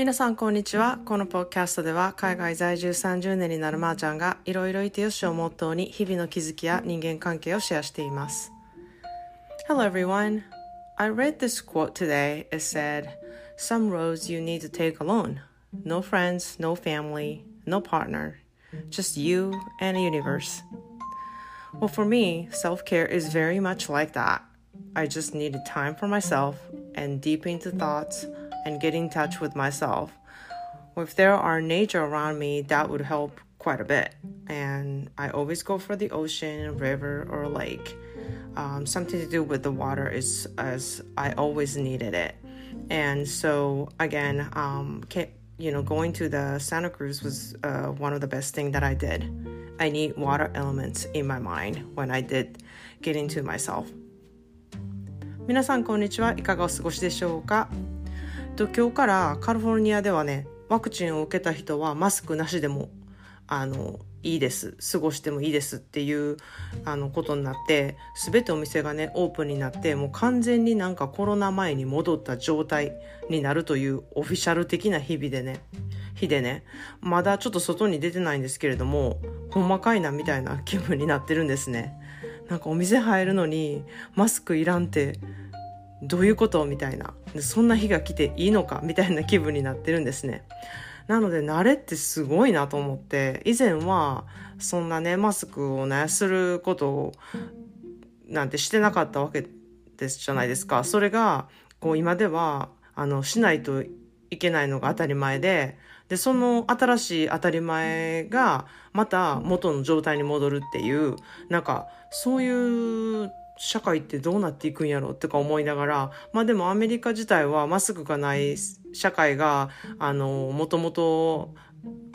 皆さんこんにちはこのポッドキャストでは海外在住30年になるまーちゃんがいろいろいてよしをモットーに日々の気づきや人間関係をシェアしています Hello everyone I read this quote today It said Some roads you need to take alone No friends, no family, no partner Just you and the universe Well for me, self-care is very much like that I just needed time for myself and deep into thoughts and get in touch with myself. If there are nature around me, that would help quite a bit. And I always go for the ocean, river, or lake. Um, something to do with the water is as I always needed it. And so again, um, you know, going to the Santa Cruz was uh, one of the best thing that I did. I need water elements in my mind when I did get into myself. 皆さんこんにちはいかがお過ごしでしょうか と今日からカリフォルニアではねワクチンを受けた人はマスクなしでもあのいいです。過ごしてもいいですっていうあのことになって全てお店がねオープンになってもう完全になんかコロナ前に戻った状態になるというオフィシャル的な日々でね日でねまだちょっと外に出てないんですけれどもほんまかいなみたいな気分になってるんですね。なんかお店入るのにマスクいらんってどういうこと？みたいなそんな日が来ていいのか？みたいな気分になってるんですね。なので慣れってすごいなと思って以前はそんなねマスクをねすることをなんてしてなかったわけですじゃないですか。それがこう今ではあのしないといけないのが当たり前ででその新しい当たり前がまた元の状態に戻るっていうなんかそういう社会ってどうなっていくんやろとか思いながら、まあでもアメリカ自体はマスクがない社会が、あの、もともと、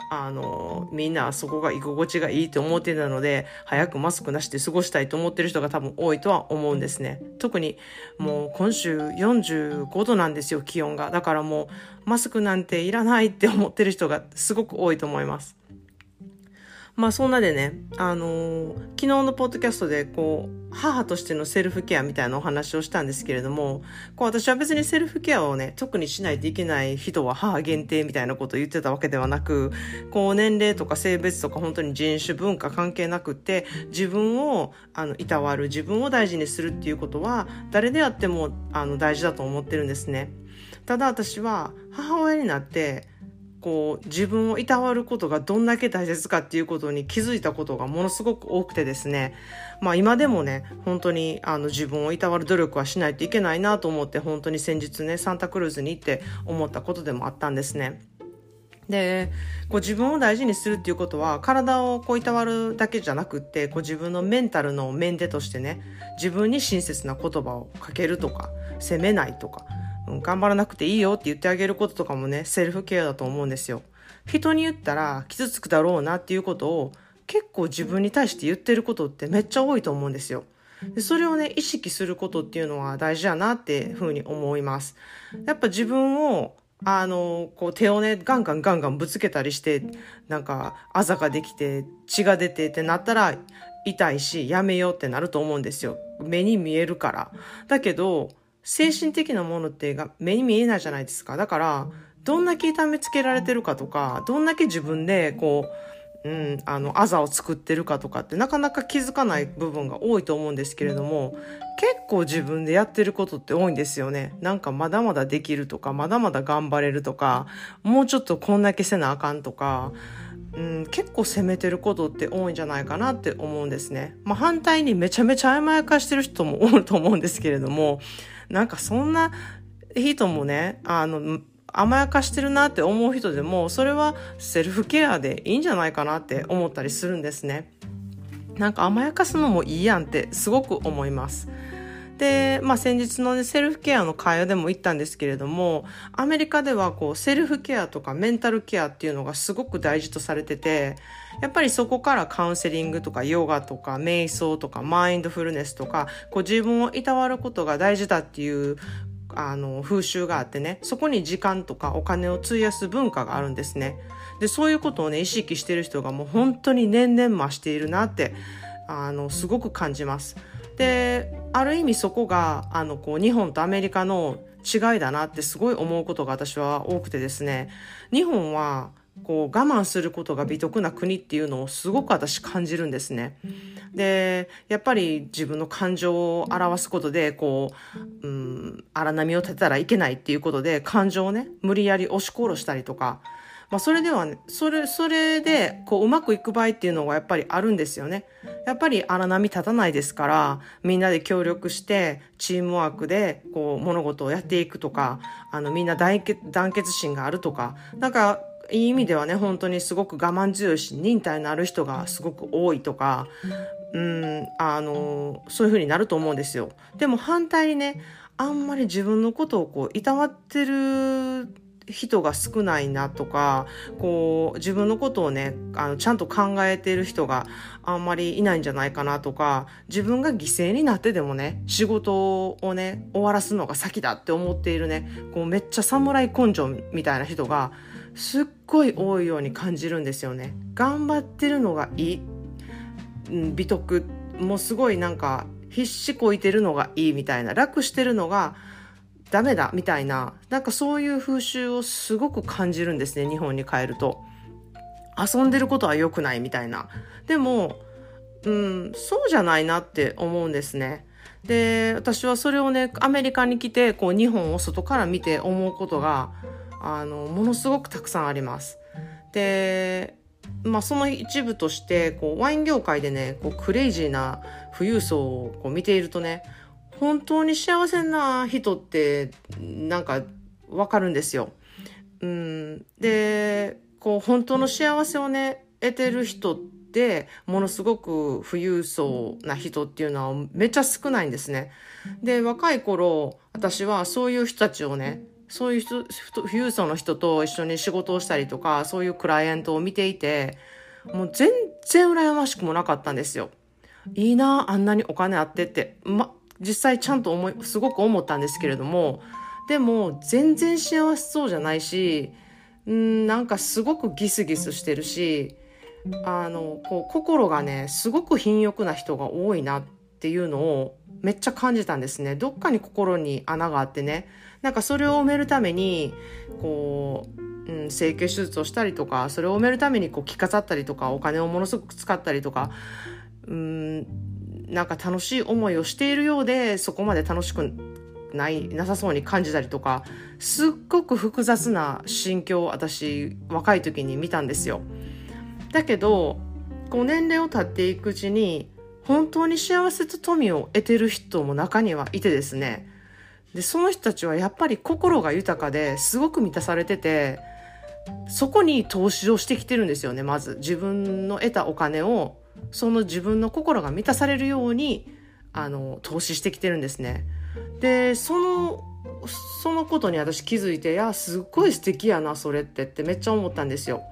あの、みんなそこが居心地がいいと思ってたので、早くマスクなしで過ごしたいと思ってる人が多分多いとは思うんですね。特にもう今週45度なんですよ、気温が。だからもうマスクなんていらないって思ってる人がすごく多いと思います。まあそんなでね、あのー、昨日のポッドキャストでこう、母としてのセルフケアみたいなお話をしたんですけれども、こう私は別にセルフケアをね、特にしないといけない人は母限定みたいなことを言ってたわけではなく、こう年齢とか性別とか本当に人種文化関係なくって、自分をあのいたわる、自分を大事にするっていうことは、誰であってもあの大事だと思ってるんですね。ただ私は母親になって、こう自分をいたわることがどんだけ大切かっていうことに気づいたことがものすごく多くてですねまあ今でもね本当にあの自分をいたわる努力はしないといけないなと思って本当に先日ねサンタクルーズに行って思ったことでもあったんですね。でこう自分を大事にするっていうことは体をこういたわるだけじゃなくってこう自分のメンタルのメンテとしてね自分に親切な言葉をかけるとか責めないとか頑張らなくていいよって言ってあげることとかもね、セルフケアだと思うんですよ。人に言ったら傷つくだろうなっていうことを結構自分に対して言ってることってめっちゃ多いと思うんですよ。でそれをね、意識することっていうのは大事だなっていうふうに思います。やっぱ自分をあの、こう手をね、ガンガンガンガンぶつけたりして、なんか、あざができて、血が出てってなったら、痛いし、やめようってなると思うんですよ。目に見えるから。だけど、精神的なものってが目に見えないじゃないですか。だから、どんだけ痛めつけられてるかとか、どんだけ自分でこう、うん、あの、あざを作ってるかとかってなかなか気づかない部分が多いと思うんですけれども、結構自分でやってることって多いんですよね。なんかまだまだできるとか、まだまだ頑張れるとか、もうちょっとこんだけせなあかんとか、うん、結構責めてることって多いんじゃないかなって思うんですね。まあ反対にめちゃめちゃ甘やかしてる人も多いと思うんですけれども、なんかそんな人もね、あの、甘やかしてるなって思う人でも、それはセルフケアでいいんじゃないかなって思ったりするんですね。なんか甘やかすのもいいやんってすごく思います。で、まあ先日のね、セルフケアの会話でも言ったんですけれども、アメリカではこう、セルフケアとかメンタルケアっていうのがすごく大事とされてて、やっぱりそこからカウンセリングとかヨガとか瞑想とかマインドフルネスとか、こう自分をいたわることが大事だっていうあの風習があってねそこに時間とかお金を費やす文化があるんですね。でそういうことをね意識してる人がもう本当に年々増しているなってあのすごく感じます。である意味そこがあのこう日本とアメリカの違いだなってすごい思うことが私は多くてですね日本はこう我慢することが美徳な国っていうのをすごく私感じるんですね。でやっぱり自分の感情を表すことでこう、うん、荒波を立てたらいけないっていうことで感情をね無理やり押し殺したりとかまあ、それではね、それ、それで、こう、うまくいく場合っていうのがやっぱりあるんですよね。やっぱり荒波立たないですから、みんなで協力して、チームワークで、こう、物事をやっていくとか、あの、みんな団結、団結心があるとか、なんか、いい意味ではね、本当にすごく我慢強いし、忍耐のある人がすごく多いとか、うん、あの、そういう風になると思うんですよ。でも反対にね、あんまり自分のことをこう、いたわってる人が少ないなとか、こう、自分のことをね、あの、ちゃんと考えている人があんまりいないんじゃないかなとか、自分が犠牲になってでもね、仕事をね、終わらすのが先だって思っているね、こう、めっちゃ侍根性みたいな人が、すっごい多いように感じるんですよね。頑張ってるのがいい。美徳。もすごいなんか、必死こいてるのがいいみたいな、楽してるのが、ダメだみたいななんかそういう風習をすごく感じるんですね日本に帰ると。遊んでることは良くないみたいな。でもうんそうじゃないなって思うんですね。で私はそれをねアメリカに来てこう日本を外から見て思うことがあのものすごくたくさんあります。でまあ、その一部としてこうワイン業界でねこうクレイジーな富裕層をこう見ているとね本当に幸せな人ってなんかわかるんですよ。うん、でこう本当の幸せをね得てる人ってものすごく富裕層な人っていうのはめっちゃ少ないんですね。で若い頃私はそういう人たちをねそういう人富裕層の人と一緒に仕事をしたりとかそういうクライアントを見ていてもう全然羨ましくもなかったんですよ。いいなあんなにお金あってって、ま、実際ちゃんと思い、すごく思ったんですけれども、でも全然幸せそうじゃないし、んなんかすごくギスギスしてるし、あの、こう、心がね、すごく貧欲な人が多いなっていうのをめっちゃ感じたんですね。どっかに心に穴があってね。なんかそれを埋めるために、こう、うん、整形手術をしたりとか、それを埋めるためにこう着飾ったりとか、お金をものすごく使ったりとか、うん、なんか楽しい思いをしているようでそこまで楽しくないなさそうに感じたりとかすっごく複雑な心境を私若い時に見たんですよ。だけどこう年齢を経っていくうちに本当に幸せと富を得てる人も中にはいてですねでその人たちはやっぱり心が豊かですごく満たされててそこに投資をしてきてるんですよねまず自分の得たお金をその自分の心が満たされるようにあの投資してきてるんですね。でそのそのことに私気づいていやすっごい素敵やなそれってってめっちゃ思ったんですよ。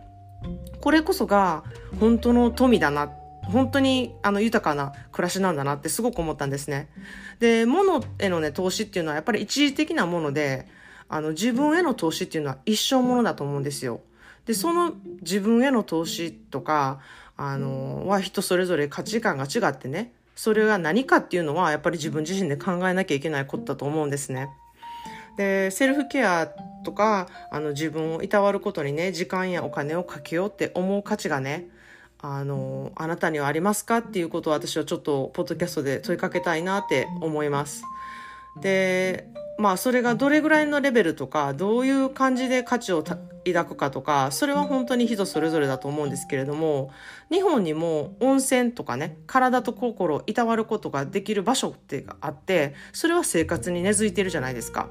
これこそが本当の富だな本当にあの豊かな暮らしなんだなってすごく思ったんですね。で物へのね投資っていうのはやっぱり一時的なものであの自分への投資っていうのは一生ものだと思うんですよ。でその自分への投資とかあの、は人それぞれ価値観が違ってね、それが何かっていうのはやっぱり自分自身で考えなきゃいけないことだと思うんですね。で、セルフケアとか、あの自分をいたわることにね、時間やお金をかけようって思う価値がね、あの、あなたにはありますかっていうことを私はちょっとポッドキャストで問いかけたいなって思います。で、まあそれがどれぐらいのレベルとか、どういう感じで価値を抱くかとか、それは本当に人それぞれだと思うんですけれども、日本にも温泉とかね、体と心をいたわることができる場所ってあって、それは生活に根付いてるじゃないですか。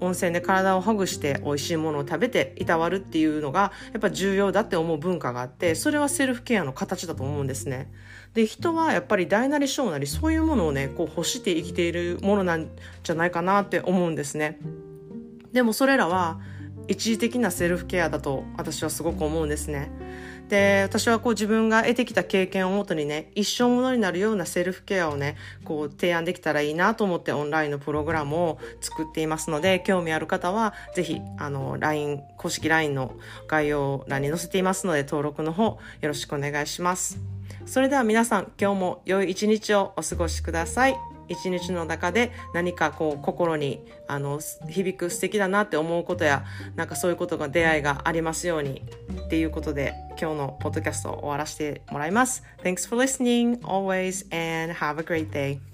温泉で体をほぐして美味しいものを食べていたわるっていうのが、やっぱ重要だって思う文化があって、それはセルフケアの形だと思うんですね。で、人はやっぱり大なり小なりそういうものをね、こう欲して生きているものなんじゃないかなって思思うんですね。でもそれらは、一時的なセルフケアだと私はすごく思うんですね。で、私はこう自分が得てきた経験をもとにね、一生ものになるようなセルフケアをね、こう提案できたらいいなと思ってオンラインのプログラムを作っていますので、興味ある方はぜひ、あの、LINE、公式 LINE の概要欄に載せていますので、登録の方よろしくお願いします。それでは皆さん、今日も良い一日をお過ごしください。一日の中で何かこう心にあの響く素敵だなって思うことやなんかそういうことが出会いがありますようにっていうことで今日のポッドキャストを終わらせてもらいます。Thanks for listening always and have a great day.